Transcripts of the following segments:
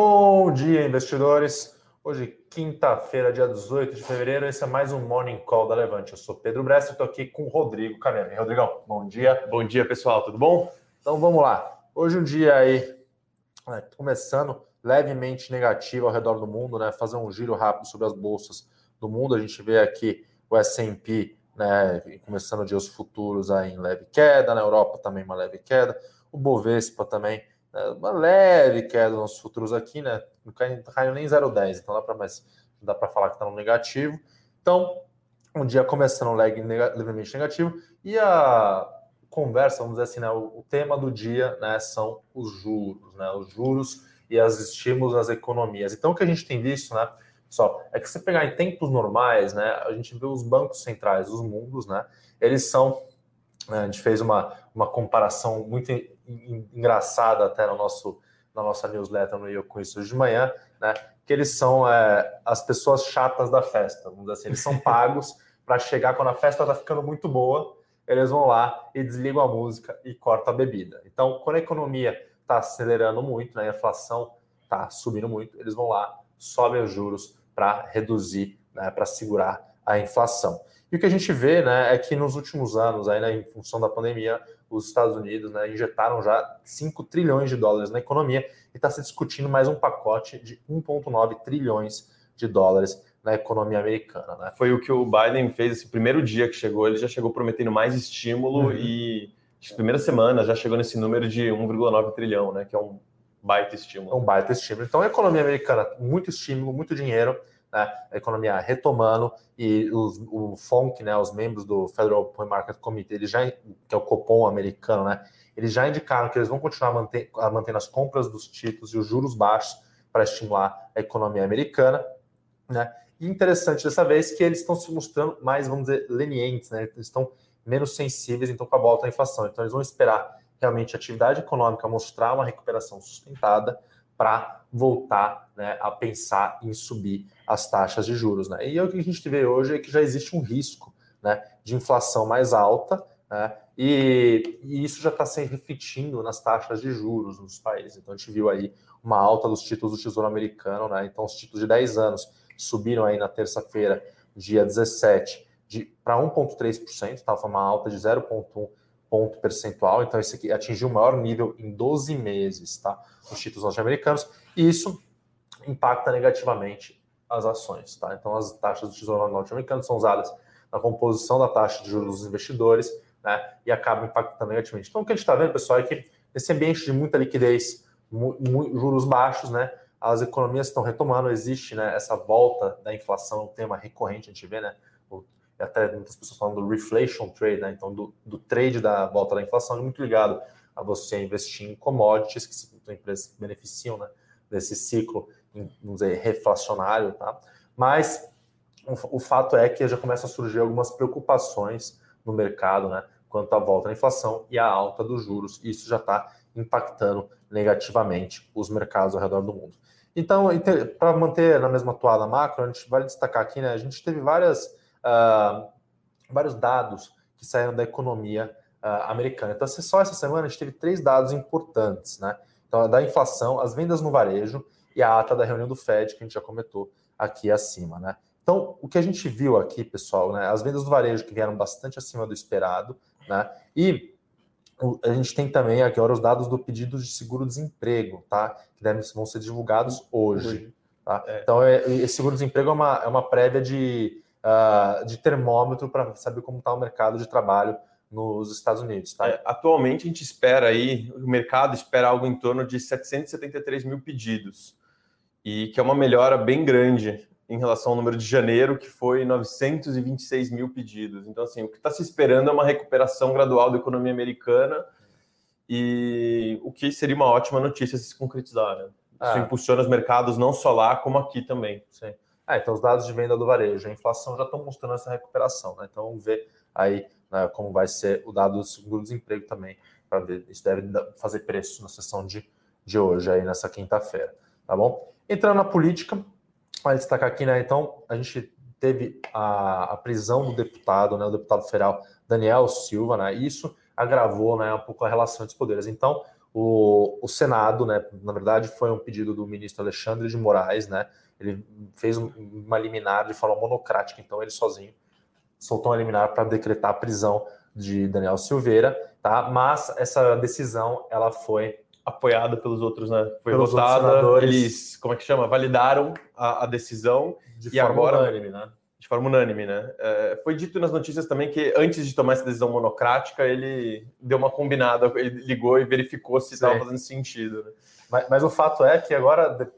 Bom dia, investidores. Hoje, quinta-feira, dia 18 de fevereiro, esse é mais um Morning Call da Levante. Eu sou Pedro Bressa e estou aqui com o Rodrigo Canema. Rodrigão, bom dia. Bom dia, pessoal, tudo bom? Então vamos lá. Hoje um dia aí, né, começando levemente negativo ao redor do mundo, né? Fazer um giro rápido sobre as bolsas do mundo. A gente vê aqui o S&P, né, começando o dia os futuros aí em leve queda, na Europa também uma leve queda, o Bovespa também uma leve queda nos futuros aqui, né? Não caiu, nem 0,10, então dá para mais dá para falar que está no negativo. Então, um dia começando leg levemente negativo e a conversa, vamos dizer assim, né, o, o, tema do dia, né, são os juros, né, os juros e as estímulos nas economias. Então, o que a gente tem visto, né, pessoal, é que se pegar em tempos normais, né, a gente vê os bancos centrais dos mundos, né, eles são, né, a gente fez uma, uma comparação muito engraçada até no nosso, na nossa newsletter no Eu Com Isso de manhã, né? Que eles são é, as pessoas chatas da festa, vamos dizer assim, eles são pagos para chegar quando a festa está ficando muito boa, eles vão lá e desligam a música e cortam a bebida. Então, quando a economia está acelerando muito, né, a inflação está subindo muito, eles vão lá, sobem os juros para reduzir, né, para segurar a inflação. E o que a gente vê né, é que nos últimos anos, aí, né, em função da pandemia, os Estados Unidos né, injetaram já 5 trilhões de dólares na economia e está se discutindo mais um pacote de 1,9 trilhões de dólares na economia americana. Né? Foi o que o Biden fez esse primeiro dia que chegou, ele já chegou prometendo mais estímulo uhum. e na primeira semana já chegou nesse número de 1,9 trilhão, né, que é um baita estímulo. É um baita estímulo. Então a economia americana, muito estímulo, muito dinheiro, né, a economia retomando e os, o FONC, né, os membros do Federal Open Market Committee, ele já, que é o Copom americano, né, eles já indicaram que eles vão continuar manter, mantendo as compras dos títulos e os juros baixos para estimular a economia americana. Né? E interessante dessa vez que eles estão se mostrando mais, vamos dizer, lenientes, né? eles estão menos sensíveis então com a volta à inflação. Então eles vão esperar realmente a atividade econômica mostrar uma recuperação sustentada para voltar né, a pensar em subir as taxas de juros. Né? E o que a gente vê hoje é que já existe um risco né, de inflação mais alta, né, e, e, isso já está se refletindo nas taxas de juros nos países. Então a gente viu aí uma alta dos títulos do Tesouro Americano, né? então os títulos de 10 anos subiram aí na terça-feira, dia 17, para 1,3%, estava uma alta de 0,1 ponto percentual, então esse aqui atingiu o maior nível em 12 meses, tá? Os títulos norte-americanos, e isso impacta negativamente as ações, tá? Então as taxas do Tesouro norte-americano são usadas na composição da taxa de juros dos investidores, né? E acabam impactando negativamente. Então o que a gente está vendo, pessoal, é que nesse ambiente de muita liquidez, juros baixos, né? As economias estão retomando, existe né, essa volta da inflação, um tema recorrente, a gente vê, né? Até muitas pessoas falam do reflation trade, né? então do, do trade da volta da inflação, é muito ligado a você investir em commodities, que são empresas que beneficiam né, desse ciclo, vamos dizer, reflacionário, tá? Mas o, o, fato é que já começam a surgir algumas preocupações no mercado, né, quanto à volta da inflação e a alta dos juros, e isso já está impactando negativamente os mercados ao redor do mundo. Então, para manter na mesma toada macro, a gente vai destacar aqui, né, a gente teve várias uh, vários dados que saíram da economia uh, americana. Então, só essa semana a gente teve três dados importantes, né? Então, da inflação, as vendas no varejo e a ata da reunião do Fed, que a gente já comentou aqui acima, né? Então, o que a gente viu aqui, pessoal, né? As vendas do varejo que vieram bastante acima do esperado, né? E a gente tem também aqui agora os dados do pedido de seguro-desemprego, tá? Que devem, vão ser divulgados hoje. Tá? É. Então, é, esse seguro-desemprego é uma, é uma prévia de uh, de termômetro para saber como está o mercado de trabalho nos Estados Unidos. Tá? É, atualmente a gente espera aí, o mercado espera algo em torno de 773 mil pedidos, e que é uma melhora bem grande em relação ao número de janeiro, que foi 926 mil pedidos. Então, assim, o que está se esperando é uma recuperação gradual da economia americana, e o que seria uma ótima notícia se concretizar, né? Isso ah. impulsiona os mercados não só lá, como aqui também. Sim. Ah, então os dados de venda do varejo, a inflação já estão mostrando essa recuperação, né? Então vamos ver aí né, como vai ser o dado do seguro-desemprego também, para ver. Isso deve fazer preço na sessão de, de hoje, aí nessa quinta-feira, tá bom? Entrando na política, vai destacar aqui, né? Então, a gente teve a, a prisão do deputado, né? O deputado federal Daniel Silva, né? Isso agravou né, um pouco a relação entre os poderes. Então, o, o Senado, né, na verdade, foi um pedido do ministro Alexandre de Moraes, né, ele fez uma liminar de forma monocrática, então ele sozinho soltou uma liminar para decretar a prisão de Daniel Silveira, tá? Mas essa decisão ela foi apoiada pelos outros, né? Foi pelos votada, eles, como é que chama? Validaram a, a decisão de e forma agora, unânime, né? De forma unânime, né? É, foi dito nas notícias também que antes de tomar essa decisão monocrática, ele deu uma combinada, ele ligou e verificou se estava fazendo sentido. Né? Mas, mas, o fato é que agora,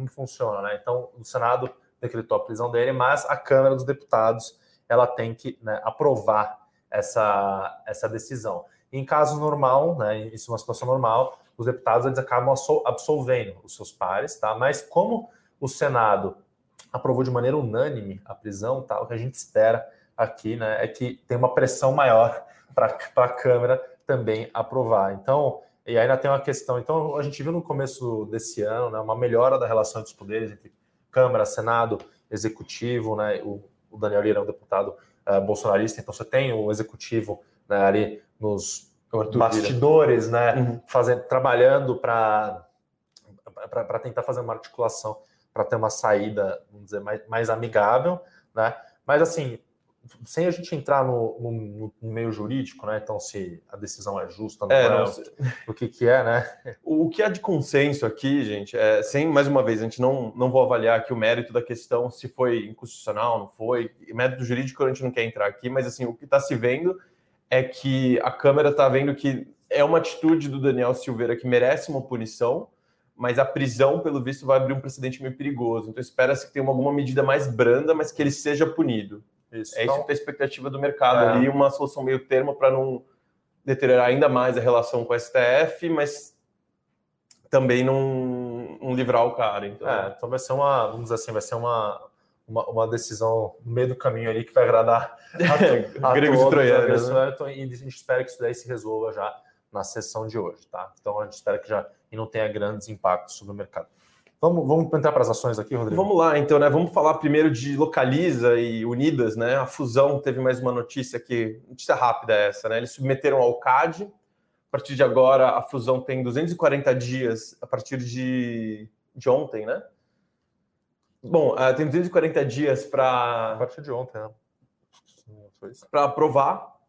como funciona, né? Então, o Senado decretou a prisão dele, mas a Câmara dos Deputados ela tem que né, aprovar essa, essa decisão. Em caso normal, né, isso é uma situação normal, os deputados eles acabam absolvendo os seus pares, tá? Mas como o Senado aprovou de maneira unânime a prisão, tá? O que a gente espera aqui, né, é que tem uma pressão maior para a Câmara também aprovar. Então, e ainda tem uma questão. Então, a gente viu no começo desse ano, né, uma melhora da relação entre os poderes entre Câmara, Senado, Executivo, né? O, o Daniel Lira é um deputado uh, bolsonarista, então você tem o Executivo né, ali nos bastidores, né, uhum. fazendo, trabalhando para tentar fazer uma articulação para ter uma saída, vamos dizer, mais, mais amigável, né? Mas assim, sem a gente entrar no, no, no, meio jurídico, né? Então, se a decisão é justa, não é, é não, o que, que é, né? O, que há de consenso aqui, gente, é, sem mais uma vez, a gente não, não vou avaliar aqui o mérito da questão, se foi inconstitucional, não foi. Mérito jurídico a gente não quer entrar aqui, mas assim, o que está se vendo é que a Câmara está vendo que é uma atitude do Daniel Silveira que merece uma punição, mas a prisão, pelo visto, vai abrir um precedente meio perigoso. Então, espera-se que tenha alguma medida mais branda, mas que ele seja punido. Isso. É então, isso que é a expectativa do mercado é. ali, uma solução meio termo para não deteriorar ainda mais a relação com o STF, mas também não, não livrar o cara. Então... É, então vai ser uma, vamos dizer assim, vai ser uma, uma, uma decisão no meio do caminho ali que vai agradar a, a gregos todos, troianos, né? e a gente espera que isso daí se resolva já na sessão de hoje, tá? Então a gente espera que já e não tenha grandes impactos sobre o mercado. Vamos, vamos entrar para as ações aqui, Rodrigo? Vamos lá, então, né? Vamos falar primeiro de Localiza e Unidas, né? A fusão teve mais uma notícia aqui, notícia rápida essa, né? Eles submeteram ao CAD. A partir de agora, a fusão tem 240 dias a partir de, de ontem, né? Bom, uh, tem 240 dias para. A partir de ontem, né? Para aprovar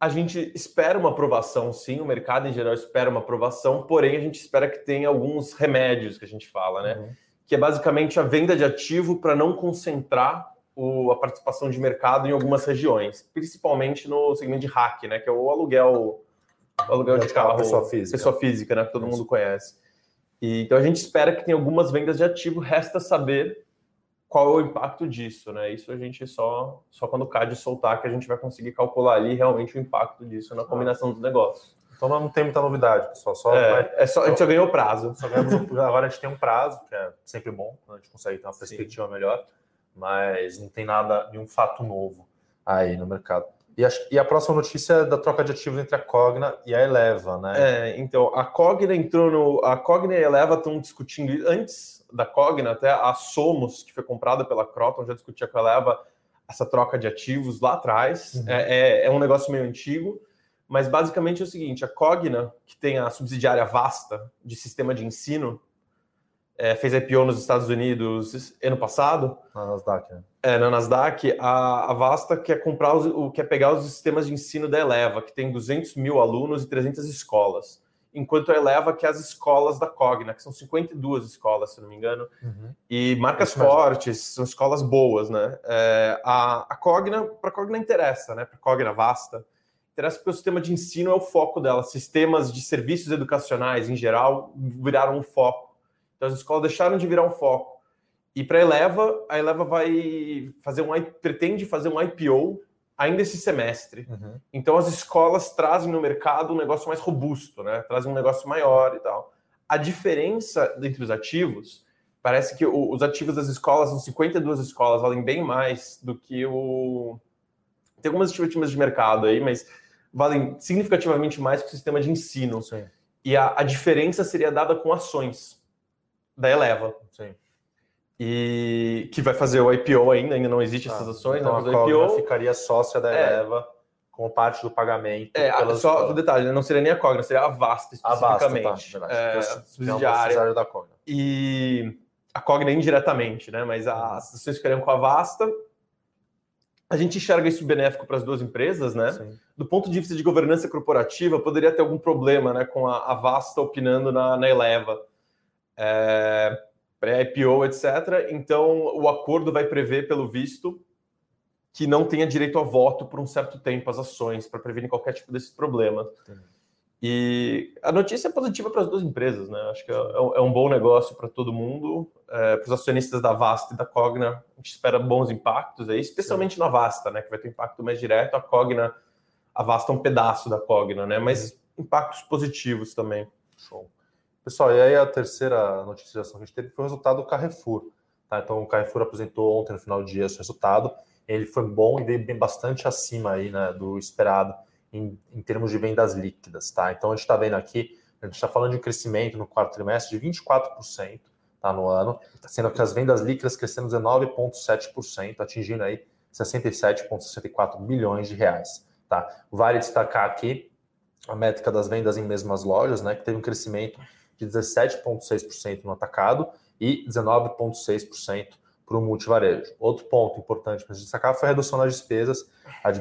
a gente espera uma aprovação, sim, o mercado em geral espera uma aprovação, porém a gente espera que tenha alguns remédios que a gente fala, né? Uhum. Que é basicamente a venda de ativo para não concentrar o, a participação de mercado em algumas regiões, principalmente no segmento de hack, né? Que é o aluguel, o aluguel de carro, pessoa física, pessoa física, né? Que todo Isso. mundo conhece. E, então a gente espera que tenha algumas vendas de ativo, resta saber qual é o impacto disso, né? Isso a gente só só quando o CAD soltar que a gente vai conseguir calcular ali realmente o impacto disso na combinação dos negócios. Então não tem muita novidade, pessoal. Só é, vai... é só, a gente só ganhou prazo. Só ganhamos, agora a gente tem um prazo, que é sempre bom, a gente consegue ter uma perspectiva Sim. melhor, mas não tem nada, nenhum fato novo aí no mercado. E a, e a, próxima notícia é da troca de ativos entre a Cogna e a Eleva, né? É, então, a Cogna entrou no. A Cogna e a Eleva estão discutindo antes da Cogna, até a Somos, que foi comprada pela Croton, já discutia com a Eleva essa troca de ativos lá atrás. Uhum. É, é, é, um negócio meio antigo, mas basicamente é o seguinte: a Cogna, que tem a subsidiária vasta de sistema de ensino, é, fez IPO nos Estados Unidos ano passado. Na Nasdaq, né? É, na Nasdaq, a, a Vasta quer comprar os, quer pegar os sistemas de ensino da Eleva, que tem 200 mil alunos e 300 escolas enquanto eleva que as escolas da Cogna, que são 52 escolas, se não me engano, uhum. e marcas fortes, são escolas boas, né? É, a, a Cogna, para a Cogna interessa, né? Para a Cogna vasta, interessa porque o sistema de ensino é o foco dela. Sistemas de serviços educacionais, em geral, viraram um foco. Então as escolas deixaram de virar um foco. E para a Eleva, a Eleva vai fazer um pretende fazer um IPO ainda esse semestre. Uhum. Então as escolas trazem no mercado um negócio mais robusto, né? Trazem um negócio maior e tal. A diferença entre os ativos, parece que os ativos das escolas, são 52 escolas, valem bem mais do que o. Tem algumas estimativas de mercado aí, mas valem significativamente mais que o sistema de ensino. Sim. E a, a diferença seria dada com ações da Eleva. Sim e que vai fazer o IPO ainda, ainda não existe ah, essas ações, então né? a IPO ficaria sócia da é. Eleva. como parte do pagamento. É, pelas... só o detalhe, né? não seria nem a Cogna, seria a Vasta especificamente. A Vasta, tá, é, subsidiária. da Cogna. E a Cogna indiretamente, né? Mas as ações ficariam com a Vasta. A gente enxerga isso benéfico para as duas empresas, né? Sim. Do ponto de vista de governança corporativa, poderia ter algum problema, né? Com a, a Vasta opinando na, na Eleva. É, pré-IPO, etc. Então, o acordo vai prever, pelo visto, que não tenha direito a voto por um certo tempo as ações, para prevenir qualquer tipo desses problemas. E a notícia é positiva para as duas empresas, né? Acho que é, é um bom negócio para todo mundo. É, para os acionistas da Vasta e da Cogna, a gente espera bons impactos aí, especialmente Sim. na Vasta, né? Que vai ter impacto mais direto. A Cogna, a Vasta é um pedaço da Cogna, né? Mas impactos positivos também. Show. Pessoal, e aí a terceira notícia que a gente teve foi o resultado do Carrefour. Tá? Então o Carrefour apresentou ontem, no final do dia, seu resultado ele foi bom e veio bem bastante acima aí, né, do esperado em, em termos de vendas líquidas, tá? Então a gente está vendo aqui, a gente está falando de um crescimento no quarto trimestre de 24%, tá, no ano, sendo que as vendas líquidas crescendo 19,7%, atingindo aí 67,64 bilhões de reais, tá? Vale destacar aqui a métrica das vendas em mesmas lojas, né, que teve um crescimento de 17,6% no atacado e 19,6% para o multivarejo. Outro ponto importante para destacar foi a redução das despesas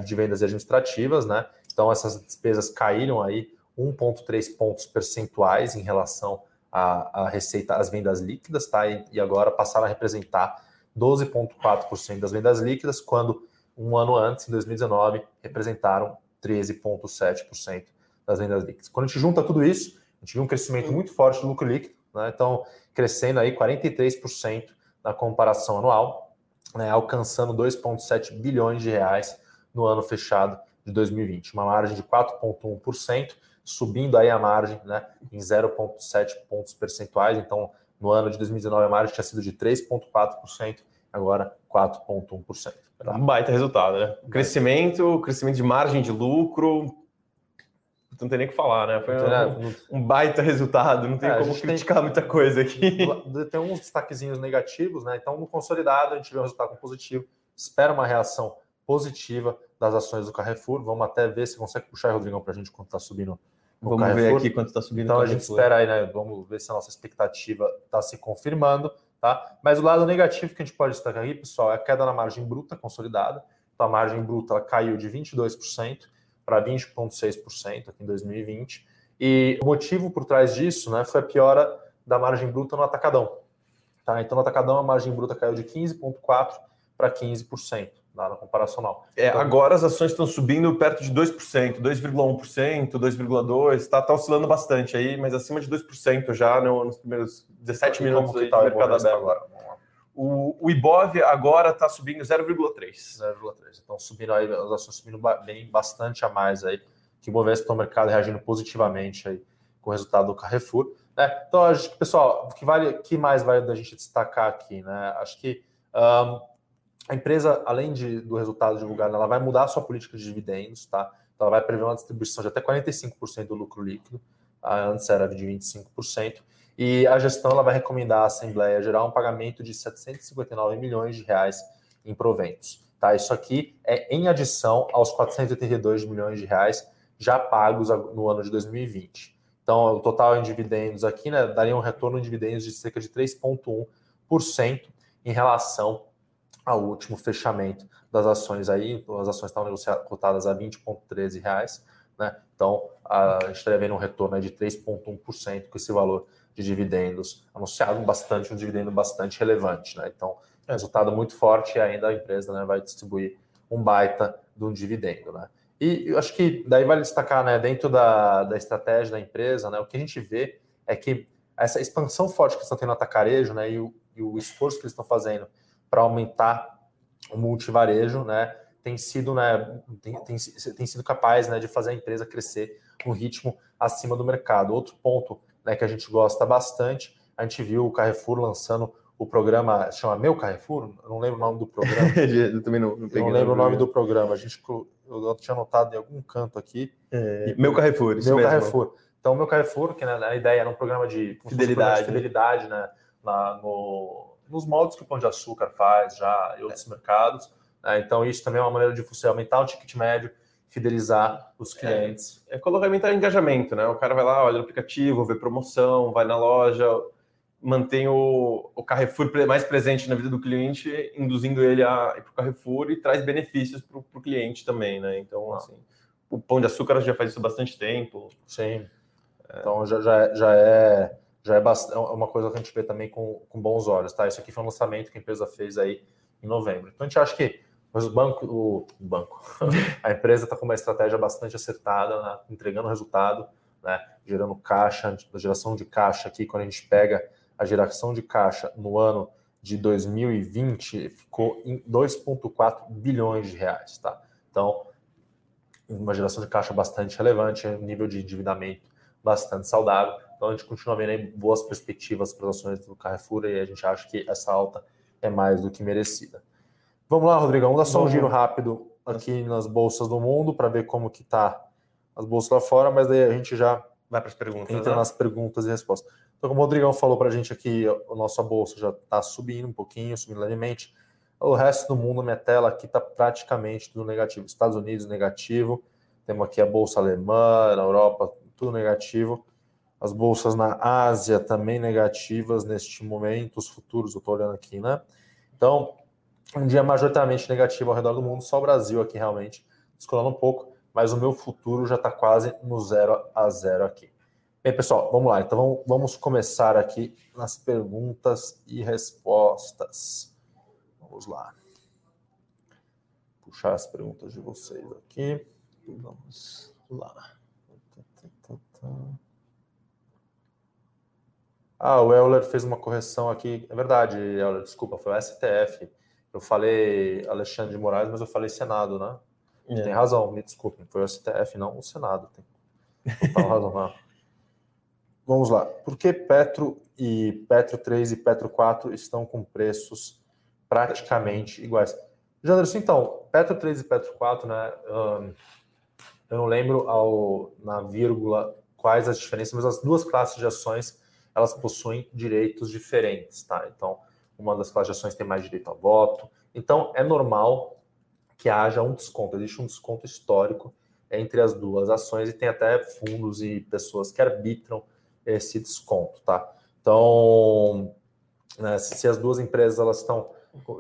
de vendas administrativas, né? Então essas despesas caíram aí 1,3 pontos percentuais em relação à, à, receita, às vendas líquidas, tá? E, e agora passaram a representar 12,4% das vendas líquidas, quando um ano antes, em 2019, representaram 13,7% das vendas líquidas. Quando a gente junta tudo isso, gente viu um crescimento muito forte do lucro líquido, né? Então, crescendo aí 43% na comparação anual, né, alcançando 2,7 bilhões de reais no ano fechado de 2020, uma margem de 4,1%, subindo aí a margem né, em 0,7 pontos percentuais. Então, no ano de 2019, a margem tinha sido de 3,4%, agora 4,1%. Tá? Um baita resultado, né? Crescimento, crescimento de margem de lucro, não tem nem o que falar, né? Foi um, um baita resultado, não tem é, como criticar tem, muita coisa aqui. Tem uns destaquezinhos negativos, né? Então, no consolidado, a gente vê um resultado positivo, espera uma reação positiva das ações do Carrefour. Vamos até ver se consegue puxar, Rodrigão, para a gente quanto está subindo no Vamos Carrefour. ver aqui quanto está subindo Então, a gente espera aí, né? Vamos ver se a nossa expectativa está se confirmando, tá? Mas o lado negativo que a gente pode destacar aqui, pessoal, é a queda na margem bruta consolidada. Então, a margem bruta ela caiu de 22% para 20,6% aqui em 2020. E o motivo por trás disso né, foi a piora da margem bruta no atacadão. Tá? Então, no atacadão, a margem bruta caiu de 15,4% para 15%, tá? na comparacional. É, então, agora as ações estão subindo perto de 2%, 2,1%, 2,2%, está tá oscilando bastante aí, mas acima de 2% já nos primeiros 17 minutos tá de mercado aberto. Agora? O, o Ibov agora está subindo 0,3. 0,3. Então, subindo aí, as ações subindo bem bastante a mais aí, que o Bovespa o mercado reagindo positivamente aí com o resultado do Carrefour. Né? Então, acho que, pessoal, o que, vale, que mais vale da gente destacar aqui? Né? Acho que um, a empresa, além de, do resultado divulgado, ela vai mudar a sua política de dividendos, tá? Então, ela vai prever uma distribuição de até 45% do lucro líquido, tá? antes era de 25%. E a gestão ela vai recomendar à Assembleia gerar um pagamento de 759 milhões de reais em proventos. Tá? Isso aqui é em adição aos 482 milhões de reais já pagos no ano de 2020. Então, o total em dividendos aqui né, daria um retorno em dividendos de cerca de 3,1% em relação ao último fechamento das ações aí. As ações estavam negociadas, cotadas a 20,13 reais. Né? Então, a gente estaria vendo um retorno de 3,1% com esse valor de dividendos anunciado, bastante um dividendo bastante relevante. Né? Então, resultado muito forte e ainda a empresa né, vai distribuir um baita de um dividendo. Né? E eu acho que daí vale destacar, né, dentro da, da estratégia da empresa, né, o que a gente vê é que essa expansão forte que estão tendo no atacarejo né, e, o, e o esforço que eles estão fazendo para aumentar o multivarejo, né, tem sido, né, tem, tem, tem sido capaz né, de fazer a empresa crescer um ritmo acima do mercado. Outro ponto né, que a gente gosta bastante. A gente viu o Carrefour lançando o programa, chama Meu Carrefour? Eu não lembro o nome do programa. eu também não, não, não lembro o nome do programa. A gente, eu tinha anotado em algum canto aqui. É, meu Carrefour, isso Meu mesmo. Carrefour. Então, Meu Carrefour, que né, a ideia era um programa de fidelidade, de fidelidade né, na, no, nos moldes que o Pão de Açúcar faz já em outros é. mercados. Né, então, isso também é uma maneira de você aumentar o ticket médio, fidelizar os clientes. É, é colocar engajamento, né? O cara vai lá, olha no aplicativo, vê promoção, vai na loja, mantém o, o Carrefour mais presente na vida do cliente, induzindo ele a ir para o Carrefour e traz benefícios para o cliente também, né? Então, ah. assim, o Pão de Açúcar já faz isso há bastante tempo. Sim. É. Então, já, já, já é já é, bastante, é uma coisa que a gente vê também com, com bons olhos, tá? Isso aqui foi um lançamento que a empresa fez aí em novembro. Então, a gente acha que mas o banco, o banco, a empresa está com uma estratégia bastante acertada, né? entregando resultado, né? gerando caixa, geração de caixa aqui, quando a gente pega a geração de caixa no ano de 2020 ficou em 2,4 bilhões de reais, tá? Então, uma geração de caixa bastante relevante, um nível de endividamento bastante saudável. Então, a gente continua vendo boas perspectivas para as ações do Carrefour e a gente acha que essa alta é mais do que merecida. Vamos lá, Rodrigão, vamos dar só um giro rápido aqui nas bolsas do mundo para ver como que tá as bolsas lá fora, mas daí a gente já vai para as perguntas. Entra né? nas perguntas e respostas. Então, como o Rodrigão falou para a gente aqui, a nossa bolsa já está subindo um pouquinho, subindo levemente. O resto do mundo, minha tela aqui está praticamente tudo negativo. Estados Unidos negativo, temos aqui a bolsa alemã, na Europa, tudo negativo. As bolsas na Ásia também negativas neste momento, os futuros, eu estou olhando aqui, né? Então, um dia majoritariamente negativo ao redor do mundo, só o Brasil aqui realmente descolando um pouco, mas o meu futuro já está quase no zero a zero aqui. Bem, pessoal, vamos lá. Então vamos começar aqui nas perguntas e respostas. Vamos lá. Puxar as perguntas de vocês aqui. Vamos lá. Ah, o Euler fez uma correção aqui. É verdade, Euler, desculpa, foi o STF. Eu falei Alexandre de Moraes, mas eu falei Senado, né? É. Tem razão, me desculpem. Foi o STF, não o Senado. Tem total razão. Vamos lá. Por que Petro e Petro 3 e Petro 4 estão com preços praticamente iguais? Janderson, então, Petro 3 e Petro 4, né? Um, eu não lembro ao, na vírgula quais as diferenças, mas as duas classes de ações elas possuem direitos diferentes, tá? Então, uma das classes de ações tem mais direito a voto. Então, é normal que haja um desconto, existe um desconto histórico entre as duas ações e tem até fundos e pessoas que arbitram esse desconto, tá? Então, né, se as duas empresas elas estão,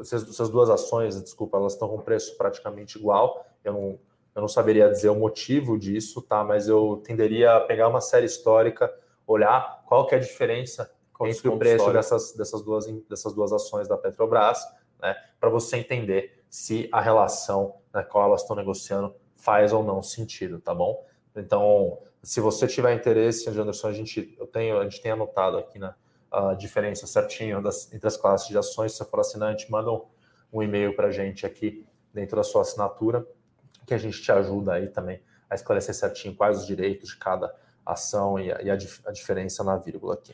se as, se as, duas ações, desculpa, elas estão com preço praticamente igual, eu não, eu não saberia dizer o motivo disso, tá? Mas eu tenderia a pegar uma série histórica, olhar qual que é a diferença entre o preço dessas, dessas, duas, dessas duas ações da Petrobras, né? Para você entender se a relação na qual elas estão negociando faz ou não sentido, tá bom? Então, se você tiver interesse, Anderson, a gente, eu tenho, a gente tem anotado aqui na a diferença certinho das, entre as classes de ações. Se você for assinante, manda um, um e-mail para a gente aqui dentro da sua assinatura, que a gente te ajuda aí também a esclarecer certinho quais os direitos de cada ação e a, e a, a diferença na vírgula aqui.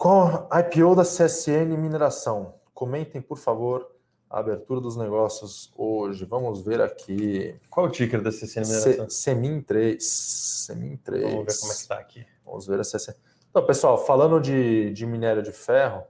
Com a IPO da CSN Mineração, comentem, por favor, a abertura dos negócios hoje. Vamos ver aqui. Qual o ticker da CCN Mineração? Semin 3. Semin 3. Vamos ver como é que está aqui. Vamos ver a CCN. Então, pessoal, falando de, de minério de ferro,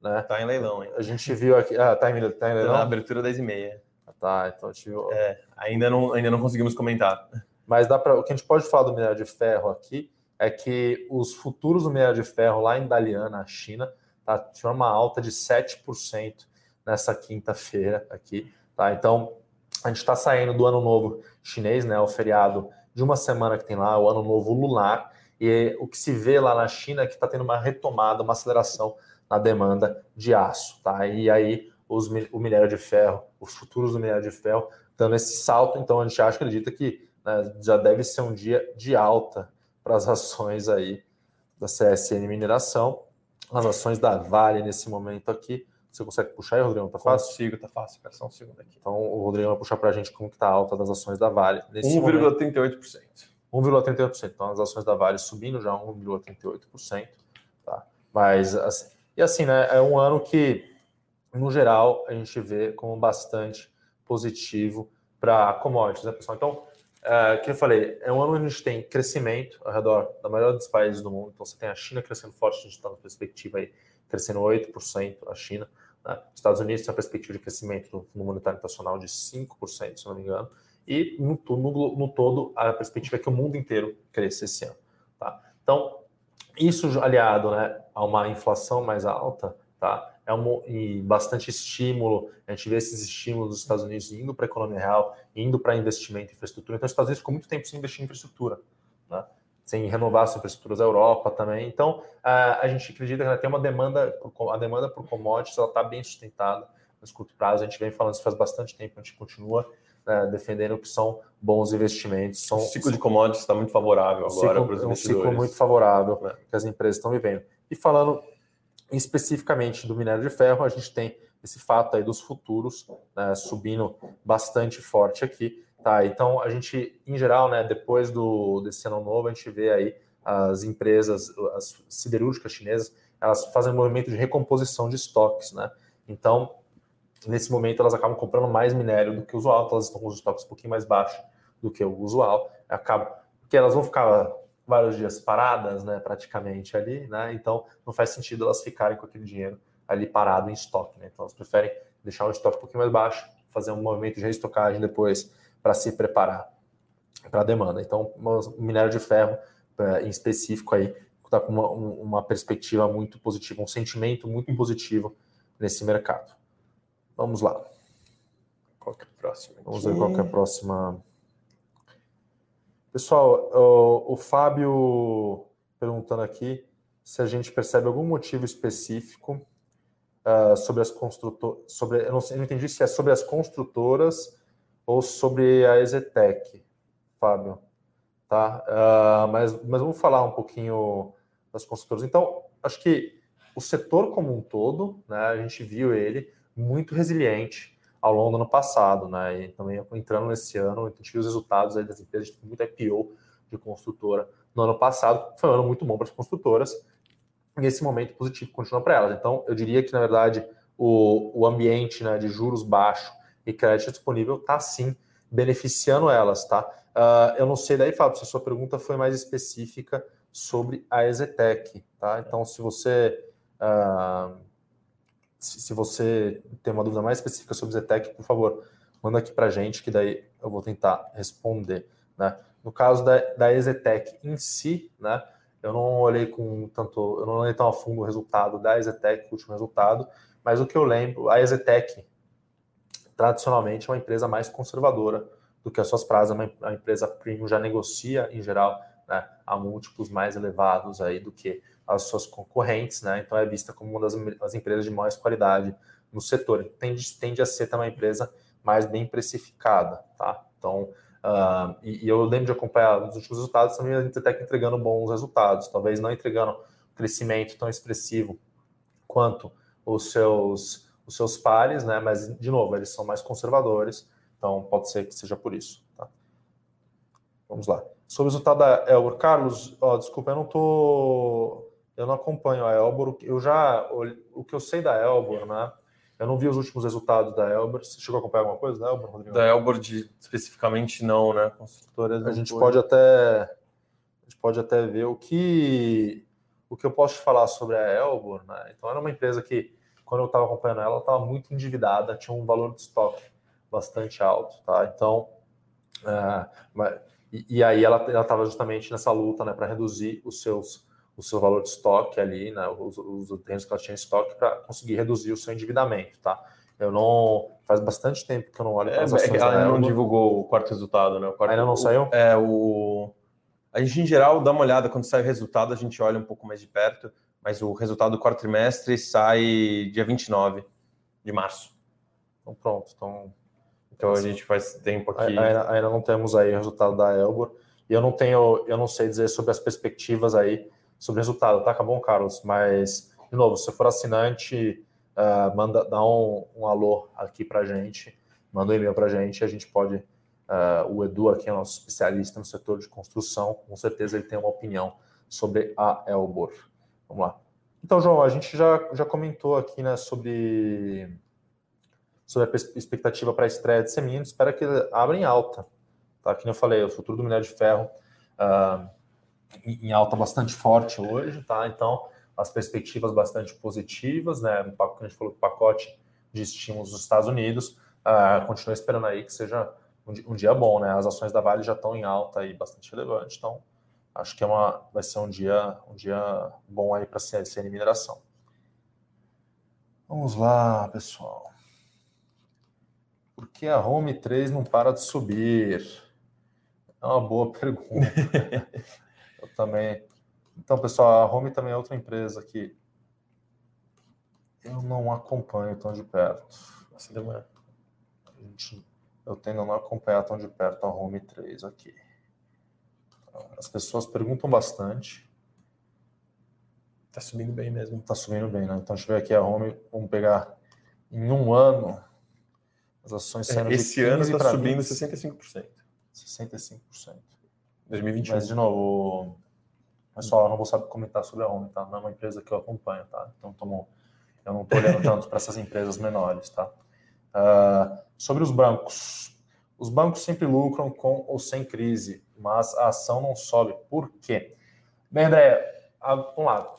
né? Tá em leilão, hein? A gente viu aqui. Ah, tá em, tá em leilão? Na abertura 10 e meia. Ah, tá, então a gente viu. É, ainda não, ainda não conseguimos comentar. Mas dá para. O que a gente pode falar do minério de ferro aqui é que os futuros do minério de ferro lá em Dalian, na China, tá, uma alta de 7% nessa quinta-feira aqui, tá? Então, a gente está saindo do ano novo chinês, né? O feriado de uma semana que tem lá, o ano novo lunar, e o que se vê lá na China é que está tendo uma retomada, uma aceleração na demanda de aço, tá? E aí os, o minério de ferro, os futuros do minério de ferro, dando esse salto, então a gente acha, acredita que né, já deve ser um dia de alta para as ações aí da CSN Mineração, as ações da Vale nesse momento aqui você consegue puxar aí, Rodrigo? Tá fácil? Consigo, tá fácil. Espera só um segundo aqui. Então, o Rodrigo vai puxar para a gente como que tá a alta das ações da Vale. 1,38%. 1,38%. Então, as ações da Vale subindo já 1,38%. Tá? Mas, assim, e assim, né, é um ano que, no geral, a gente vê como bastante positivo para commodities, né, pessoal? Então, é, que eu falei, é um ano onde a gente tem crescimento ao redor da maioria dos países do mundo. Então, você tem a China crescendo forte, a gente está na perspectiva aí, crescendo 8%, a China. Né? Estados Unidos tem a perspectiva de crescimento no Fundo Monetário Internacional de 5%, se não me engano. e no, no, no todo a perspectiva é que o mundo inteiro cresça esse ano. Tá? Então, isso aliado né, a uma inflação mais alta, tá? É um, e bastante estímulo. A gente vê esses estímulos dos Estados Unidos indo para a economia real, indo para investimento em infraestrutura. Então, os Estados Unidos ficou muito tempo sem investir em infraestrutura, né? sem renovar as infraestruturas da Europa também. Então, a, gente acredita que tem uma demanda, a demanda por commodities ela está bem sustentada no curto prazo. A gente vem falando isso faz bastante tempo, a gente continua né, defendendo que são bons investimentos. São, o ciclo de commodities está muito favorável agora para os investidores. É um ciclo muito favorável é. que as empresas estão vivendo. E falando especificamente do minério de ferro, a gente tem esse fato aí dos futuros né, subindo bastante forte aqui. Tá, então a gente, em geral, né, depois do desse ano novo, a gente vê aí as empresas, as siderúrgicas chinesas, elas fazem um movimento de recomposição de estoques, né? Então, nesse momento, elas acabam comprando mais minério do que o usual, então elas estão com os estoques um pouquinho mais baixos do que o usual. Acaba, porque elas vão ficar vários dias paradas, né, praticamente ali, né? Então não faz sentido elas ficarem com aquele dinheiro ali parado em estoque, né? Então elas preferem deixar o estoque um pouquinho mais baixo, fazer um movimento de reestocagem depois para se preparar para a demanda. Então o minério de ferro é, em específico aí está com uma, uma perspectiva muito positiva, um sentimento muito positivo nesse mercado. Vamos lá. Qual que é a próxima? Vamos ver qual é a próxima Pessoal, o, o Fábio perguntando aqui se a gente percebe algum motivo específico uh, sobre as construtoras. Sobre, eu, não, eu não entendi se é sobre as construtoras ou sobre a Ezetec, Fábio. Tá? Uh, mas, mas vamos falar um pouquinho das construtoras. Então, acho que o setor como um todo, né, a gente viu ele muito resiliente ao longo do ano passado, né? E também entrando nesse ano, a gente viu os resultados das empresas, de muito IPO de construtora no ano passado, foi um ano muito bom para as construtoras, e esse momento positivo continua para elas. Então, eu diria que, na verdade, o, o ambiente né, de juros baixo e crédito disponível está sim beneficiando elas, tá? Uh, eu não sei daí, Fábio, se a sua pergunta foi mais específica sobre a Exetec, tá? Então, se você uh, se, você tem uma dúvida mais específica sobre Zetec, por favor, manda aqui para a gente, que daí eu vou tentar responder. Né? No caso da, da Exetec em si, né, eu não olhei com tanto, eu não olhei tão a fundo o resultado da Exetec, o último resultado, mas o que eu lembro, a Exetec tradicionalmente é uma empresa mais conservadora do que as suas prazas, a empresa premium já negocia em geral né, a múltiplos mais elevados aí do que as suas concorrentes, né? Então é vista como uma das, empresas de mais qualidade no setor. Tende, tende a ser também uma empresa mais bem precificada, tá? Então, uh, e, e, eu lembro de acompanhar os últimos resultados, também a Intetec entregando bons resultados, talvez não entregando crescimento tão expressivo quanto os seus, os seus pares, né? Mas, de novo, eles são mais conservadores, então pode ser que seja por isso, tá? Vamos lá. Sobre o resultado da Elbor, Carlos, desculpa, eu não tô eu não acompanho a Elbor. Eu já. O que eu sei da Elbor, né? Eu não vi os últimos resultados da Elbor. Você chegou a acompanhar alguma coisa da Elbor, Rodrigo? Da Elbor de, especificamente não, né? Construtoras. A gente foi. pode até. A gente pode até ver o que. O que eu posso te falar sobre a Elbor, né? Então era uma empresa que, quando eu estava acompanhando ela, estava muito endividada, tinha um valor de estoque bastante alto, tá? Então. É, e, e, aí ela estava justamente nessa luta né, para reduzir os seus o seu valor de estoque ali, né, os, os terrenos que ela tinha em estoque para conseguir reduzir o seu endividamento, tá? Eu não faz bastante tempo que eu não olho para as é, ações. Ela não divulgou o quarto resultado, né? O quarto, Ainda não o, saiu? É o a gente em geral dá uma olhada quando sai o resultado, a gente olha um pouco mais de perto, mas o resultado do quarto trimestre sai dia 29 de março. Então pronto, então então a gente faz tempo aqui. Ainda, ainda não temos aí o resultado da Elbor. E eu não tenho, eu não sei dizer sobre as perspectivas aí sobre resultado, tá? Acabou, Carlos. Mas, de novo, se for assinante, uh, manda, dá um, um alô aqui para gente, manda um e-mail para gente, a gente pode. Uh, o Edu aqui é nosso especialista no setor de construção, com certeza ele tem uma opinião sobre a Elbor. Vamos lá. Então, João, a gente já, já comentou aqui né, sobre, sobre a expectativa para a estreia de Semino, espera que abra em alta. Tá? Como eu falei, o futuro do minério de ferro uh, em alta bastante forte hoje, tá? Então, as perspectivas bastante positivas, né? A gente falou que o pacote de estímulos dos Estados Unidos, uh, continua esperando aí que seja um, um, dia bom, né? As ações da Vale já estão em alta e bastante relevante, então acho que é uma, vai ser um dia, um dia bom aí para a CSN Mineração. Vamos lá, pessoal. Por que a Home 3 não para de subir? É uma boa pergunta. Também. Então, pessoal, a Home também é outra empresa que eu não acompanho tão de perto. Eu tendo a não acompanhar tão de perto a Home 3 aqui. As pessoas perguntam bastante. Tá subindo bem mesmo. Tá subindo bem, né? Então, deixa eu ver aqui a Home. Vamos pegar em um ano as ações saindo é, Esse ano está subindo 20, 65%. 65%. 2021. Mas, de novo, pessoal, eu não vou saber comentar sobre a Home, tá? Não é uma empresa que eu acompanho, tá? Então, tomo, eu não estou olhando tanto para essas empresas menores, tá? Uh, sobre os bancos. Os bancos sempre lucram com ou sem crise, mas a ação não sobe. Por quê? Bem, André, vamos lá.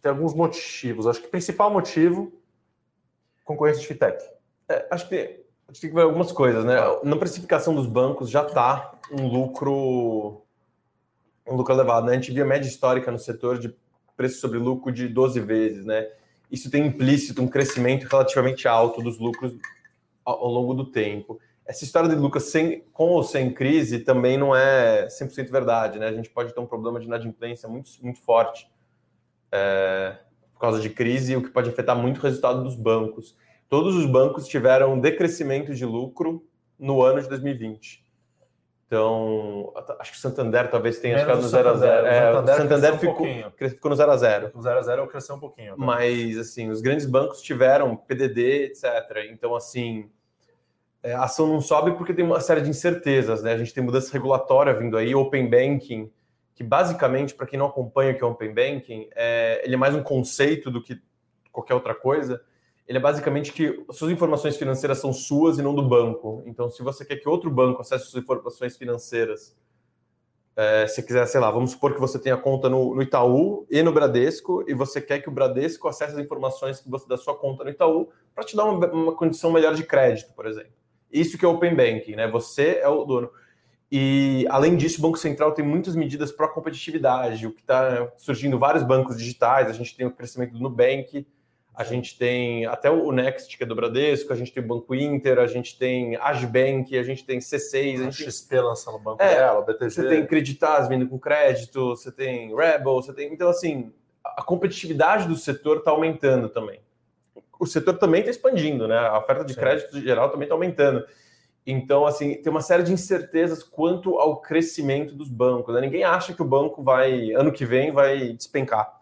Tem alguns motivos. Acho que o principal motivo, concorrência de fintech. É, acho que a gente tem que ver algumas coisas, né? Na precificação dos bancos já está um lucro um lucro elevado, né? A gente via média histórica no setor de preço sobre lucro de 12 vezes, né? Isso tem implícito um crescimento relativamente alto dos lucros ao, ao longo do tempo. Essa história de lucro sem, com ou sem crise também não é 100% verdade, né? A gente pode ter um problema de inadimplência muito, muito forte é, por causa de crise, o que pode afetar muito o resultado dos bancos todos os bancos tiveram decrescimento de lucro no ano de 2020. Então, acho que o Santander talvez tenha ficado no 0 a 0 é, O Santander, ficou, um ficou no 0 a 0 O 0 a 0 cresceu um pouquinho. Tá? Mas, assim, os grandes bancos tiveram PDD, etc. Então, assim, é, a ação não sobe porque tem uma série de incertezas, né? A gente tem mudança regulatória vindo aí, Open Banking, que basicamente, para quem não acompanha o que é Open Banking, é, ele é mais um conceito do que qualquer outra coisa ele é basicamente que suas informações financeiras são suas e não do banco. Então, se você quer que outro banco acesse suas informações financeiras, é, se quiser, sei lá, vamos supor que você tenha conta no, no, Itaú e no Bradesco, e você quer que o Bradesco acesse as informações que você da sua conta no Itaú para te dar uma, uma, condição melhor de crédito, por exemplo. Isso que é Open Banking, né? Você é o dono. E, além disso, o Banco Central tem muitas medidas para competitividade, o que está surgindo vários bancos digitais, a gente tem o crescimento do Nubank, a gente tem até o Next, que é do Bradesco, a gente tem o Banco Inter, a gente tem Agibank, a gente tem C6. A, gente XP lançando o banco é, dela, BTG. Você tem Creditas vindo com crédito, você tem Rebel, você tem. Então, assim, a competitividade do setor está aumentando também. O setor também está expandindo, né? A oferta de Sim. crédito geral também está aumentando. Então, assim, tem uma série de incertezas quanto ao crescimento dos bancos. Né? Ninguém acha que o banco vai, ano que vem, vai despencar.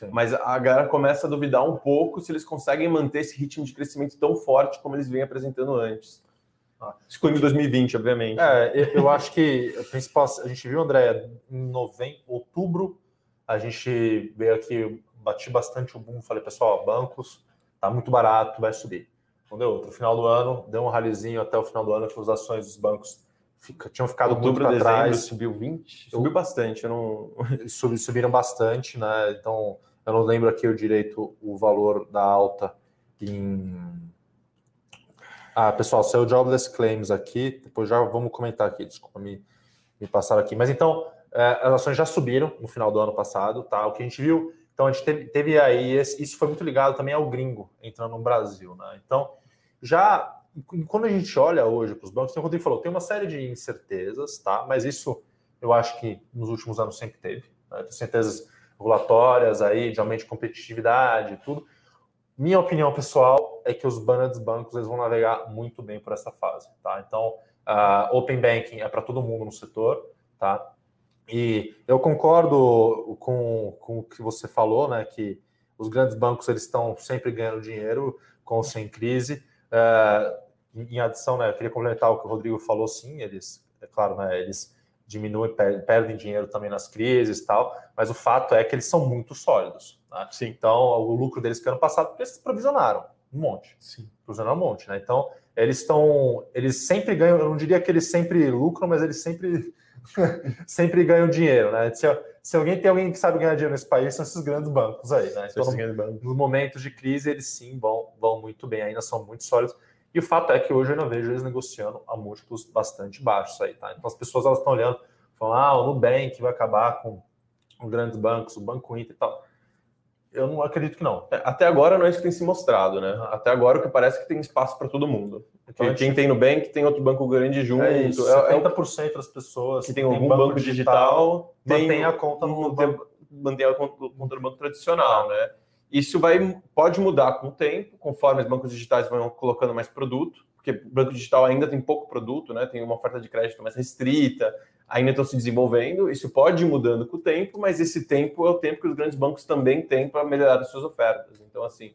Sim. Mas a galera começa a duvidar um pouco se eles conseguem manter esse ritmo de crescimento tão forte como eles vêm apresentando antes. Ah, Excluindo 2020, obviamente. É, eu acho que a principal. A gente viu, André, em novembro, outubro, a gente veio aqui, bati bastante o boom, falei, pessoal, bancos, tá muito barato, vai subir. Entendeu? No final do ano, deu um ralizinho até o final do ano, que as ações dos bancos fica, tinham ficado Outubro, muito para trás. Subiu 20? Subiu bastante, eu não. Subiram bastante, né? Então eu não lembro aqui o direito o valor da alta em. Ah, pessoal, saiu jobless claims aqui, depois já vamos comentar aqui, desculpa me, me passar aqui. Mas então, é, as ações já subiram no final do ano passado, tá? O que a gente viu, então a gente teve, teve aí, isso foi muito ligado também ao gringo entrando no Brasil, né? Então, já quando a gente olha hoje para os bancos, tem o Rodrigo falou, tem uma série de incertezas, tá? Mas isso eu acho que nos últimos anos sempre teve, né? Tem certezas regulatórias aí, de aumento de competitividade e tudo. Minha opinião pessoal é que os grandes bancos eles vão navegar muito bem por essa fase, tá? Então, uh, Open Banking é para todo mundo no setor, tá? E eu concordo com, com o que você falou, né? Que os grandes bancos eles estão sempre ganhando dinheiro com ou sem crise. Uh, em adição, né? Eu queria complementar o que o Rodrigo falou, sim, eles, é claro, né? Eles diminuem, perdem dinheiro também nas crises e tal, mas o fato é que eles são muito sólidos. Né? Então, o lucro deles que ano passado, eles provisionaram um monte. Sim. Provisionaram um monte, né? Então, eles estão. Eles sempre ganham, eu não diria que eles sempre lucram, mas eles sempre, sempre ganham dinheiro, né? Se, se, alguém tem alguém que sabe ganhar dinheiro nesse país, são esses grandes bancos aí, né? Então, no, nos momentos de crise, eles sim vão, vão muito bem, ainda são muito sólidos. E o fato é que hoje eu ainda vejo eles negociando a múltiplos bastante baixos aí, tá? Então as pessoas elas estão olhando, falando, ah, o Nubank vai acabar com os grandes bancos, o Banco Inter e tal. Eu não acredito que não. É, até agora não é isso que tem se mostrado, né? Até agora o que parece é que tem espaço para todo mundo. Então, gente... quem tem Nubank tem outro banco grande junto. É isso, é, 70% é das pessoas que tem algum banco, banco digital, digital mantém a conta no banco. Mantém a conta no banco tradicional, né? Isso vai, pode mudar com o tempo, conforme os bancos digitais vão colocando mais produto, porque o banco digital ainda tem pouco produto, né? Tem uma oferta de crédito mais restrita, ainda estão se desenvolvendo. Isso pode ir mudando com o tempo, mas esse tempo é o tempo que os grandes bancos também têm para melhorar as suas ofertas. Então, assim,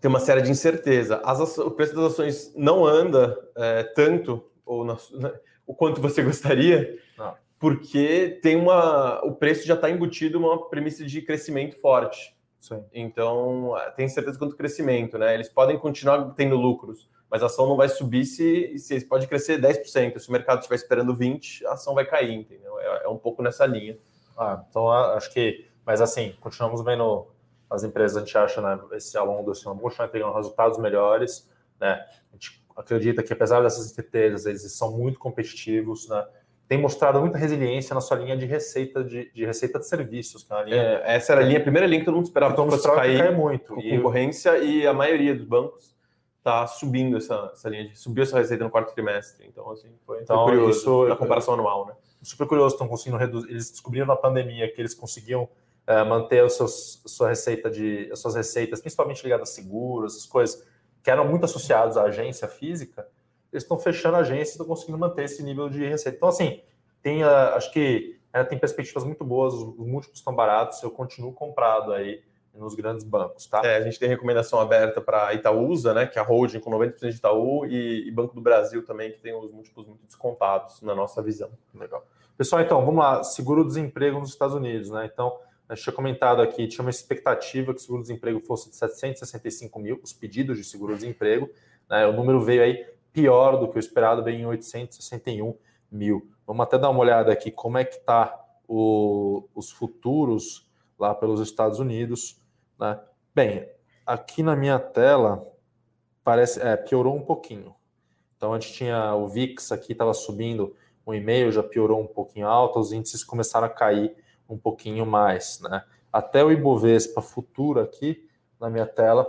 tem uma série de incerteza. As, o preço das ações não anda é, tanto ou na, na, o quanto você gostaria. Não porque tem uma, o preço já está embutido uma premissa de crescimento forte. Sim. Então, tem certeza quanto crescimento, né? Eles podem continuar tendo lucros, mas a ação não vai subir se, se pode crescer 10%. Se o mercado estiver esperando 20%, a ação vai cair, entendeu? É, é um pouco nessa linha. Ah, então, acho que... Mas, assim, continuamos vendo as empresas, a gente acha, né, esse, ao longo desse ano, continuar entregando resultados melhores, né? A gente acredita que, apesar dessas incertezas, eles são muito competitivos, né? Tem mostrado muita resiliência na sua linha de receita de, de receita de serviços. É linha, é, essa era a linha, a primeira linha que todo mundo esperava que fosse cair, cair muito. Com e concorrência e a maioria dos bancos está subindo essa, essa linha, de, subiu essa receita no quarto trimestre. Então, assim, foi, então, foi curioso isso, na comparação anual, né? Super curioso, estão conseguindo reduzir. Eles descobriram na pandemia que eles conseguiam é, manter os seus, sua receita de, as suas receitas, principalmente ligadas a seguros, essas coisas, que eram muito associados à agência física, eles estão fechando a agência e estão conseguindo manter esse nível de receita. Então, assim, tem, acho que ela tem perspectivas muito boas, os múltiplos estão baratos, eu continuo comprado aí nos grandes bancos, tá? É, a gente tem recomendação aberta para Itaúsa, né, que é a holding com 90% de Itaú, e, e, Banco do Brasil também, que tem os múltiplos muito descontados na nossa visão. Legal. Pessoal, então, vamos lá, seguro-desemprego nos Estados Unidos, né? Então, a gente tinha comentado aqui, tinha uma expectativa que o seguro-desemprego fosse de 765 mil, os pedidos de seguro-desemprego, né? O número veio aí pior do que o esperado, veio em 861 mil. Vamos até dar uma olhada aqui como é que está os futuros lá pelos Estados Unidos. Né? Bem, aqui na minha tela parece é, piorou um pouquinho. Então a gente tinha o VIX aqui estava subindo o e-mail já piorou um pouquinho alto, os índices começaram a cair um pouquinho mais, né? Até o Ibovespa futuro aqui na minha tela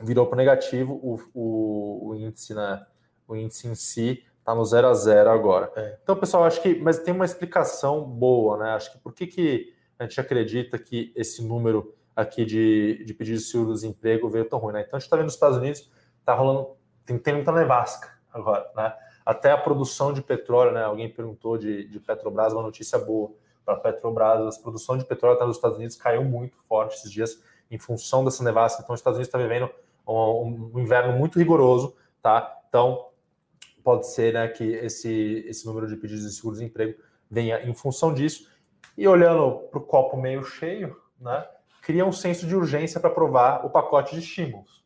virou para negativo o, o, o índice, né? O índice em si Está no 0 a 0 agora. É. Então, pessoal, acho que. Mas tem uma explicação boa, né? Acho que por que, que a gente acredita que esse número aqui de, de pedidos de seguro-desemprego veio tão ruim, né? Então a gente está vendo nos Estados Unidos, está rolando. Tem, tem muita nevasca agora, né? Até a produção de petróleo, né? Alguém perguntou de, de Petrobras, uma notícia boa para a Petrobras. A produção de petróleo até nos Estados Unidos caiu muito forte esses dias em função dessa nevasca. Então, os Estados Unidos está vivendo um, um, inverno muito rigoroso, tá? Então, pode ser né, que esse, esse número de pedidos de seguro-desemprego venha em função disso. E olhando para o copo meio cheio, né, cria um senso de urgência para aprovar o pacote de estímulos.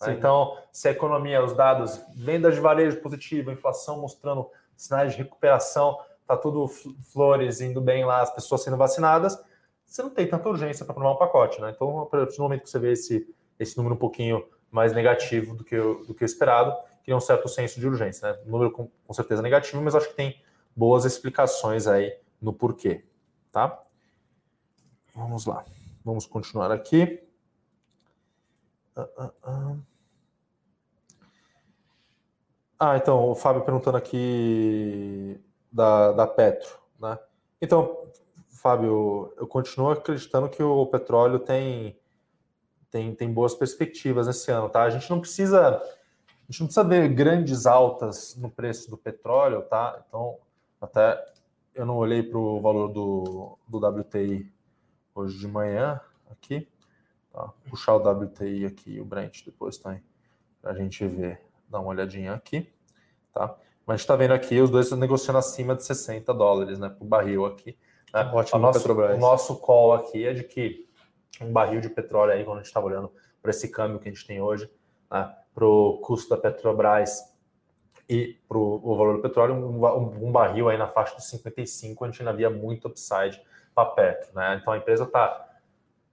Né? Então, se a economia, os dados, vendas de varejo positiva, inflação mostrando sinais de recuperação, tá tudo flores indo bem lá, as pessoas sendo vacinadas, você não tem tanta urgência para aprovar um pacote. Né? Então, a partir do momento que você vê esse, esse número um pouquinho mais negativo do que o, do que o esperado, cria um certo senso de urgência. Né? Número com, com certeza negativo, mas acho que tem boas explicações aí no porquê. Tá? Vamos lá. Vamos continuar aqui. Ah, ah, ah. ah, então, o Fábio perguntando aqui da, da Petro. Né? Então, Fábio, eu continuo acreditando que o petróleo tem, tem, tem boas perspectivas esse ano. Tá? A gente não precisa a gente não precisa ver grandes altas no preço do petróleo, tá? Então, até eu não olhei para o valor do, do WTI hoje de manhã aqui. Tá? Puxar o WTI aqui o Brent depois também, para a gente ver, dar uma olhadinha aqui. Tá? Mas a gente está vendo aqui os dois negociando acima de 60 dólares né, por barril aqui. Né? Ótimo, o nosso, o nosso call aqui é de que um barril de petróleo aí, quando a gente estava olhando para esse câmbio que a gente tem hoje, né, para o custo da Petrobras e para o valor do petróleo, um, um, barril aí na faixa de 55, a gente ainda via muito upside para Petro. Né? Então a empresa está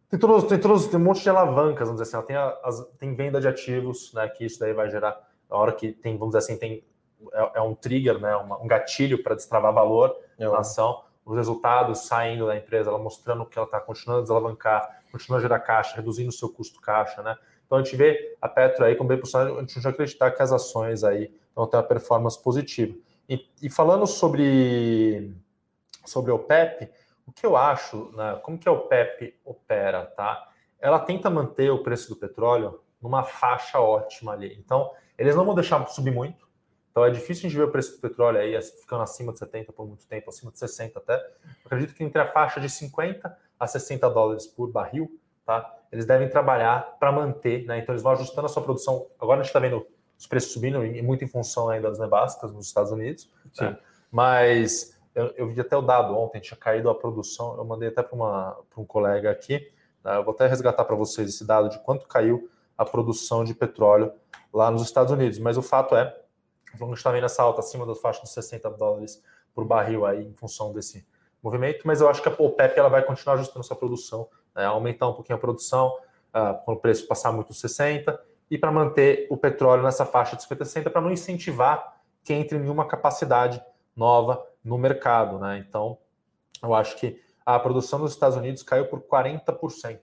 Tem, todos, tem, todos, tem um monte de alavancas, vamos dizer assim. Ela tem, as, tem venda de ativos, né? Que isso daí vai gerar. A hora que tem, vamos dizer assim, tem é, é um trigger, né? Uma, um gatilho para destravar valor é na ação. Os resultados saindo da empresa, ela mostrando que ela está continuando a desalavancar, continuando a gerar caixa, reduzindo o seu custo caixa, né? Então a gente vê a Petro aí com bem posicionado, a gente já acreditar que as ações aí vão ter uma performance positiva. E, e falando sobre, sobre o PEP, o que eu acho, né, como que a OPEP opera, tá? Ela tenta manter o preço do petróleo numa faixa ótima ali. Então, eles não vão deixar subir muito. Então, é difícil a gente ver o preço do petróleo aí ficando acima de 70 por muito tempo, acima de 60 até. Eu acredito que entre a faixa de 50 a 60 dólares por barril, tá? Eles devem trabalhar para manter, né? Então, eles vão ajustando a sua produção. Agora a gente está vendo os preços subindo, e muito em função ainda das nevascas nos Estados Unidos. Né? Mas eu, eu, vi até o dado ontem, tinha caído a produção. Eu mandei até para um colega aqui. Né? Eu vou até resgatar para vocês esse dado de quanto caiu a produção de petróleo lá nos Estados Unidos. Mas o fato é, a gente está vendo essa alta acima da faixa dos 60 dólares por barril aí em função desse movimento. Mas eu acho que a OPEP ela vai continuar ajustando sua produção, né? aumentar um pouquinho a produção uh, quando o preço passar muito dos 60 e para manter o petróleo nessa faixa de 50 60 para não incentivar que entre nenhuma capacidade nova no mercado, né? Então, eu acho que a produção dos Estados Unidos caiu por 40%.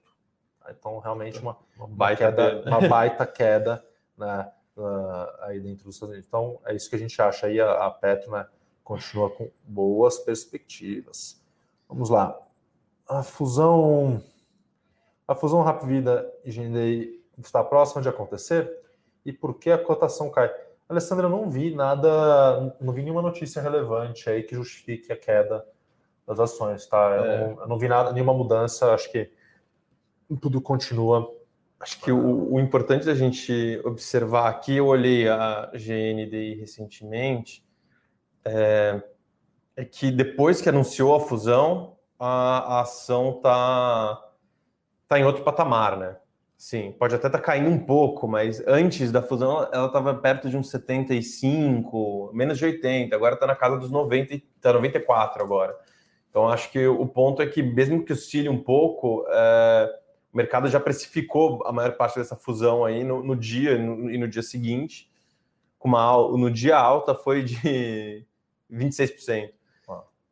Então, realmente uma, uma baita, queda, uma baita queda né, uh, aí dentro dos Estados Unidos. Então, é isso que a gente acha aí. A, a Petro né, continua com boas perspectivas. Vamos lá. A fusão, a fusão Rapvida e Gendei está próxima de acontecer? E por que a cotação cai? Alessandra, eu não vi nada, não vi nenhuma notícia relevante aí que justifique a queda das ações, tá? Eu, é. não, eu não vi nada, nenhuma mudança, acho que tudo continua. Acho que o, o, importante da gente observar aqui, eu olhei a GNDI recentemente, é, é que depois que anunciou a fusão, a, a ação tá, tá em outro patamar, né? Sim, pode até estar tá caindo um pouco, mas antes da fusão ela estava perto de uns 75, menos de 80, agora está na casa dos 90, está 94 agora. Então acho que o ponto é que, mesmo que oscile um pouco, é, o mercado já precificou a maior parte dessa fusão aí no, no dia e no dia seguinte. Uma, no dia alta foi de 26%.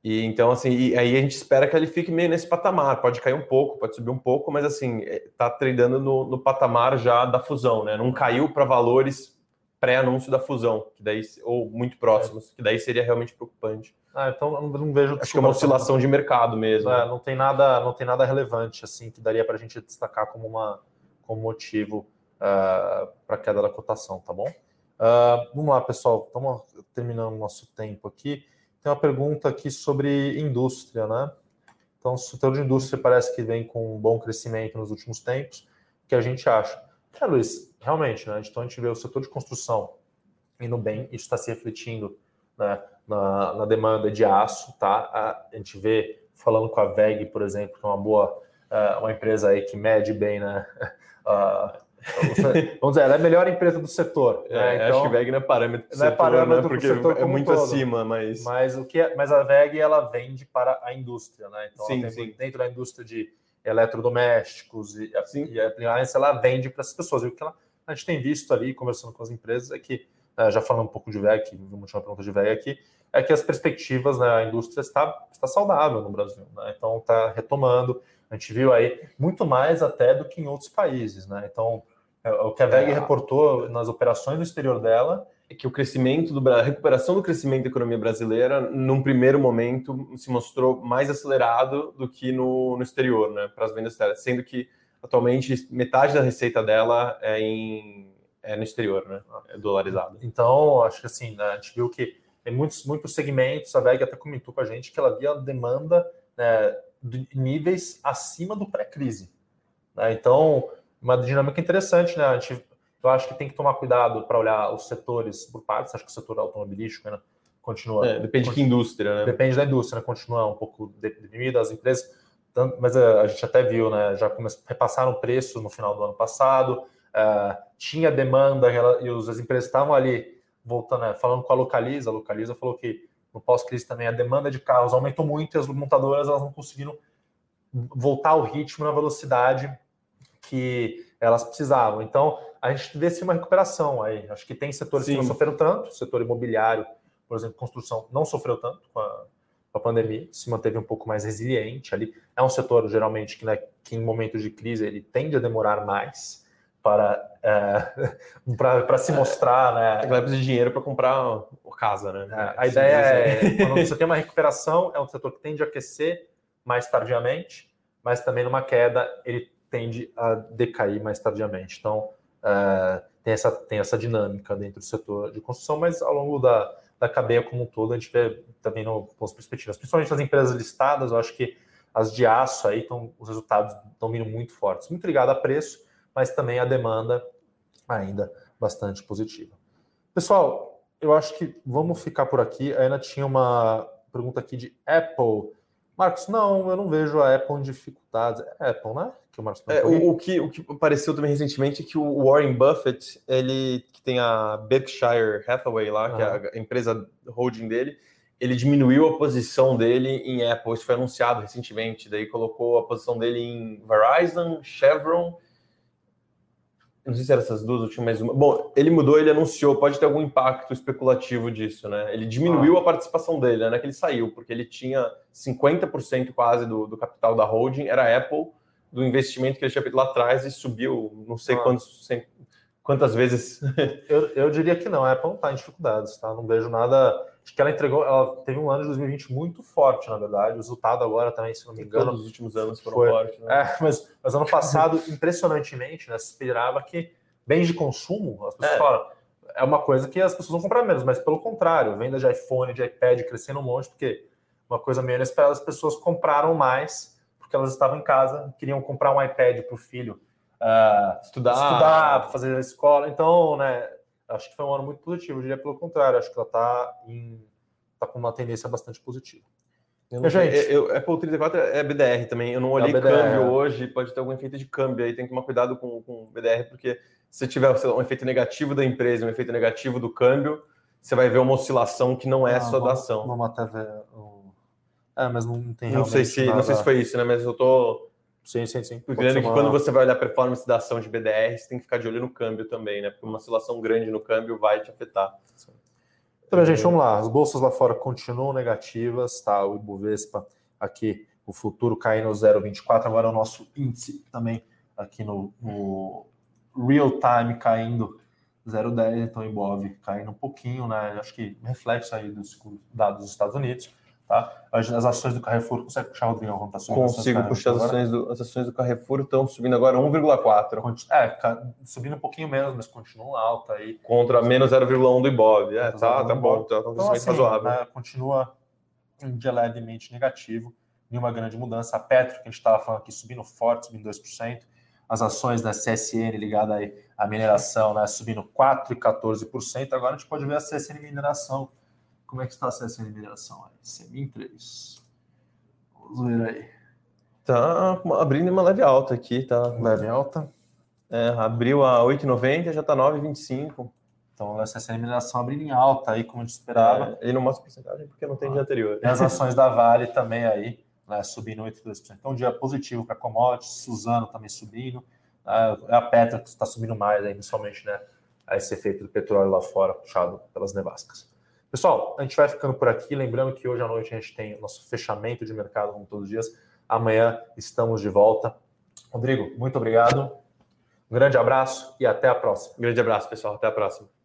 E então, assim, e aí a gente espera que ele fique meio nesse patamar. Pode cair um pouco, pode subir um pouco, mas assim, é, tá tradando no, no patamar já da fusão, né? Não caiu para valores pré-anúncio da fusão, que daí, ou muito próximos, é. que daí seria realmente preocupante. Ah, então eu não vejo. Acho que é uma oscilação de mercado mesmo. É, não tem nada, não tem nada relevante assim que daria para a gente destacar como uma como motivo uh, ah, para a queda da cotação, tá bom? Uh, vamos lá, pessoal. Estamos terminando o nosso tempo aqui. Tem uma pergunta aqui sobre indústria, né? Então, o setor de indústria parece que vem com um bom crescimento nos últimos tempos. O que a gente acha? É, Luiz, realmente, né? Então, a gente vê o setor de construção indo bem, isso está se refletindo né, na, na, demanda de aço, tá? A, gente vê, falando com a VEG, por exemplo, que é uma boa, uh, uma empresa aí que mede bem, né? Uh, Vamos dizer, ela é a melhor empresa do setor. É, né? então, acho que VEG não é parâmetro do não é setor, é parâmetro né? porque é muito todo. acima, mas... Mas, o que é, mas a VEG ela vende para a indústria, né? Então, sim, sim. dentro da indústria de eletrodomésticos e, sim. e appliances, ela vende para essas pessoas. E o que ela, a gente tem visto ali, conversando com as empresas, é que, né, já falando um pouco de VEG, uma pergunta de VEG aqui, é que as perspectivas, né, a indústria está, está saudável no Brasil, né? Então, está retomando. A gente viu aí muito mais até do que em outros países, né? Então, é, o que a VEG é. reportou nas operações no exterior dela é que o crescimento do a recuperação do crescimento da economia brasileira, num primeiro momento, se mostrou mais acelerado do que no, no exterior, né, para as vendas externas, sendo que atualmente metade da receita dela é, em, é no exterior, né, é dolarizado. Então, acho que assim, né, a gente viu que em muitos, muitos segmentos, a VEG até comentou com a gente que ela via demanda né, de níveis acima do pré-crise. Né, então, uma dinâmica interessante, né? A gente, eu acho que tem que tomar cuidado para olhar os setores por partes. Acho que o setor automobilístico né, continua. É, depende continua, de que indústria, né? Depende da indústria, né? Continua um pouco deprimido, as empresas. Tanto, mas a, a, gente até viu, né? Já começaram, repassaram preço no final do ano passado, uh, tinha demanda e os, as empresas estavam ali voltando, né, falando com a Localiza. A Localiza falou que no pós-crise também a demanda de carros aumentou muito e as montadoras elas não conseguiram voltar ao ritmo na velocidade que elas precisavam. Então, a gente vê sim uma recuperação aí. Acho que tem setores sim. que não sofreram tanto, o setor imobiliário, por exemplo, construção, não sofreu tanto com a, com a pandemia, se manteve um pouco mais resiliente ali. É um setor, geralmente, que, né, que em momentos de crise ele tende a demorar mais para, é, para se mostrar. Né? Vai precisar de dinheiro para comprar casa, né? É, a ideia é, quando você tem uma recuperação, é um setor que tende a aquecer mais tardiamente, mas também numa queda ele tende a decair mais tardiamente. Então, é, tem, essa, tem essa dinâmica dentro do setor de construção, mas ao longo da, da cadeia como um todo, a gente vê também no, as perspectivas, principalmente as empresas listadas, eu acho que as de aço aí estão, os resultados estão vindo muito fortes, muito ligado a preço, mas também a demanda ainda bastante positiva. Pessoal, eu acho que vamos ficar por aqui. A Ana tinha uma pergunta aqui de Apple. Marcos, não, eu não vejo a Apple em dificuldades. É Apple, né? Que o, Marcos é, o, o, que, o que apareceu também recentemente é que o Warren Buffett, ele que tem a Berkshire Hathaway lá, ah. que é a empresa holding dele, ele diminuiu a posição dele em Apple. Isso foi anunciado recentemente. Daí colocou a posição dele em Verizon, Chevron não sei se eram essas duas últimas, uma. Bom, ele mudou, ele anunciou, pode ter algum impacto especulativo disso, né? Ele diminuiu ah. a participação dele, né? Que ele saiu, porque ele tinha 50% quase do, do capital da holding, era Apple, do investimento que ele tinha feito lá atrás e subiu não sei ah. quantos, quantas vezes. eu, eu diria que não, a Apple não está em dificuldades, tá? Não vejo nada Acho que ela entregou, ela teve um ano de 2020 muito forte, na verdade. O resultado agora também, se não me engano. Todos os últimos anos foram foi, fortes. Né? É, mas, mas ano passado, impressionantemente, né, se esperava que bens de consumo, as pessoas é. falam, é uma coisa que as pessoas vão comprar menos, mas pelo contrário, venda de iPhone, de iPad crescendo um monte, porque uma coisa meio inesperada, as pessoas compraram mais porque elas estavam em casa, queriam comprar um iPad para o filho uh, estudar, estudar, fazer a escola. Então, né, acho que foi um ano muito positivo. Eu diria pelo contrário, acho que ela está tá com uma tendência bastante positiva. Eu gente, eu, Apple 34 é BDR também. Eu não olhei é BDR, câmbio hoje, pode ter algum efeito de câmbio aí. Tem que tomar cuidado com, com BDR, porque se tiver lá, um efeito negativo da empresa, um efeito negativo do câmbio, você vai ver uma oscilação que não é ah, só da ação. Vamos até ver. É, mas não tem não sei se nada... Não sei se foi isso, né? Mas eu tô Sim, sim, sim. Porque que uma... quando você vai olhar a performance da ação de BDR, você tem que ficar de olho no câmbio também, né? Porque uma oscilação grande no câmbio vai te afetar. Então, gente, vamos lá. As bolsas lá fora continuam negativas, tá? O Ibovespa aqui, o futuro caindo 0,24. Agora o nosso índice também aqui no, no real time caindo 0,10. Então, o Ibov caindo um pouquinho, né? Acho que reflexo aí dos dados dos Estados Unidos. Tá? As, as ações do Carrefour, consegue puxar, Rodrigo, quando está subindo? Consigo puxar as ações, do, as ações do Carrefour, estão subindo agora 1,4. É, subindo um pouquinho menos, mas continuam alta aí. Contra menos 0,1 do Ibov. É, tá, tá bom, tá, tá então, assim, razoável. Né, continua um dia levemente negativo, nenhuma grande mudança. A Petro, que a gente estava falando aqui, subindo forte, subindo 2%. As ações da CSN ligada aí à mineração, né, subindo 4% e 14%. Agora a gente pode ver a CSN Mineração como é que está a CSN mineração aí? Semin 3. Vamos ver aí. Tá abrindo uma leve alta aqui, tá? Leve alta. É, abriu a 8,90, já está 9,25. Então, a CSN mineração abrindo em alta aí, como a gente esperava. É, ele não mostra porcentagem porque não tem ah. dia anterior. E as ações da Vale também aí, né, subindo 8,2%. Então, um dia positivo para commodities, Suzano também subindo. É a Petra está subindo mais aí, principalmente, né? Esse efeito do petróleo lá fora, puxado pelas nevascas. Pessoal, a gente vai ficando por aqui. Lembrando que hoje à noite a gente tem o nosso fechamento de mercado, como todos os dias. Amanhã estamos de volta. Rodrigo, muito obrigado. Um grande abraço e até a próxima. Um grande abraço, pessoal. Até a próxima.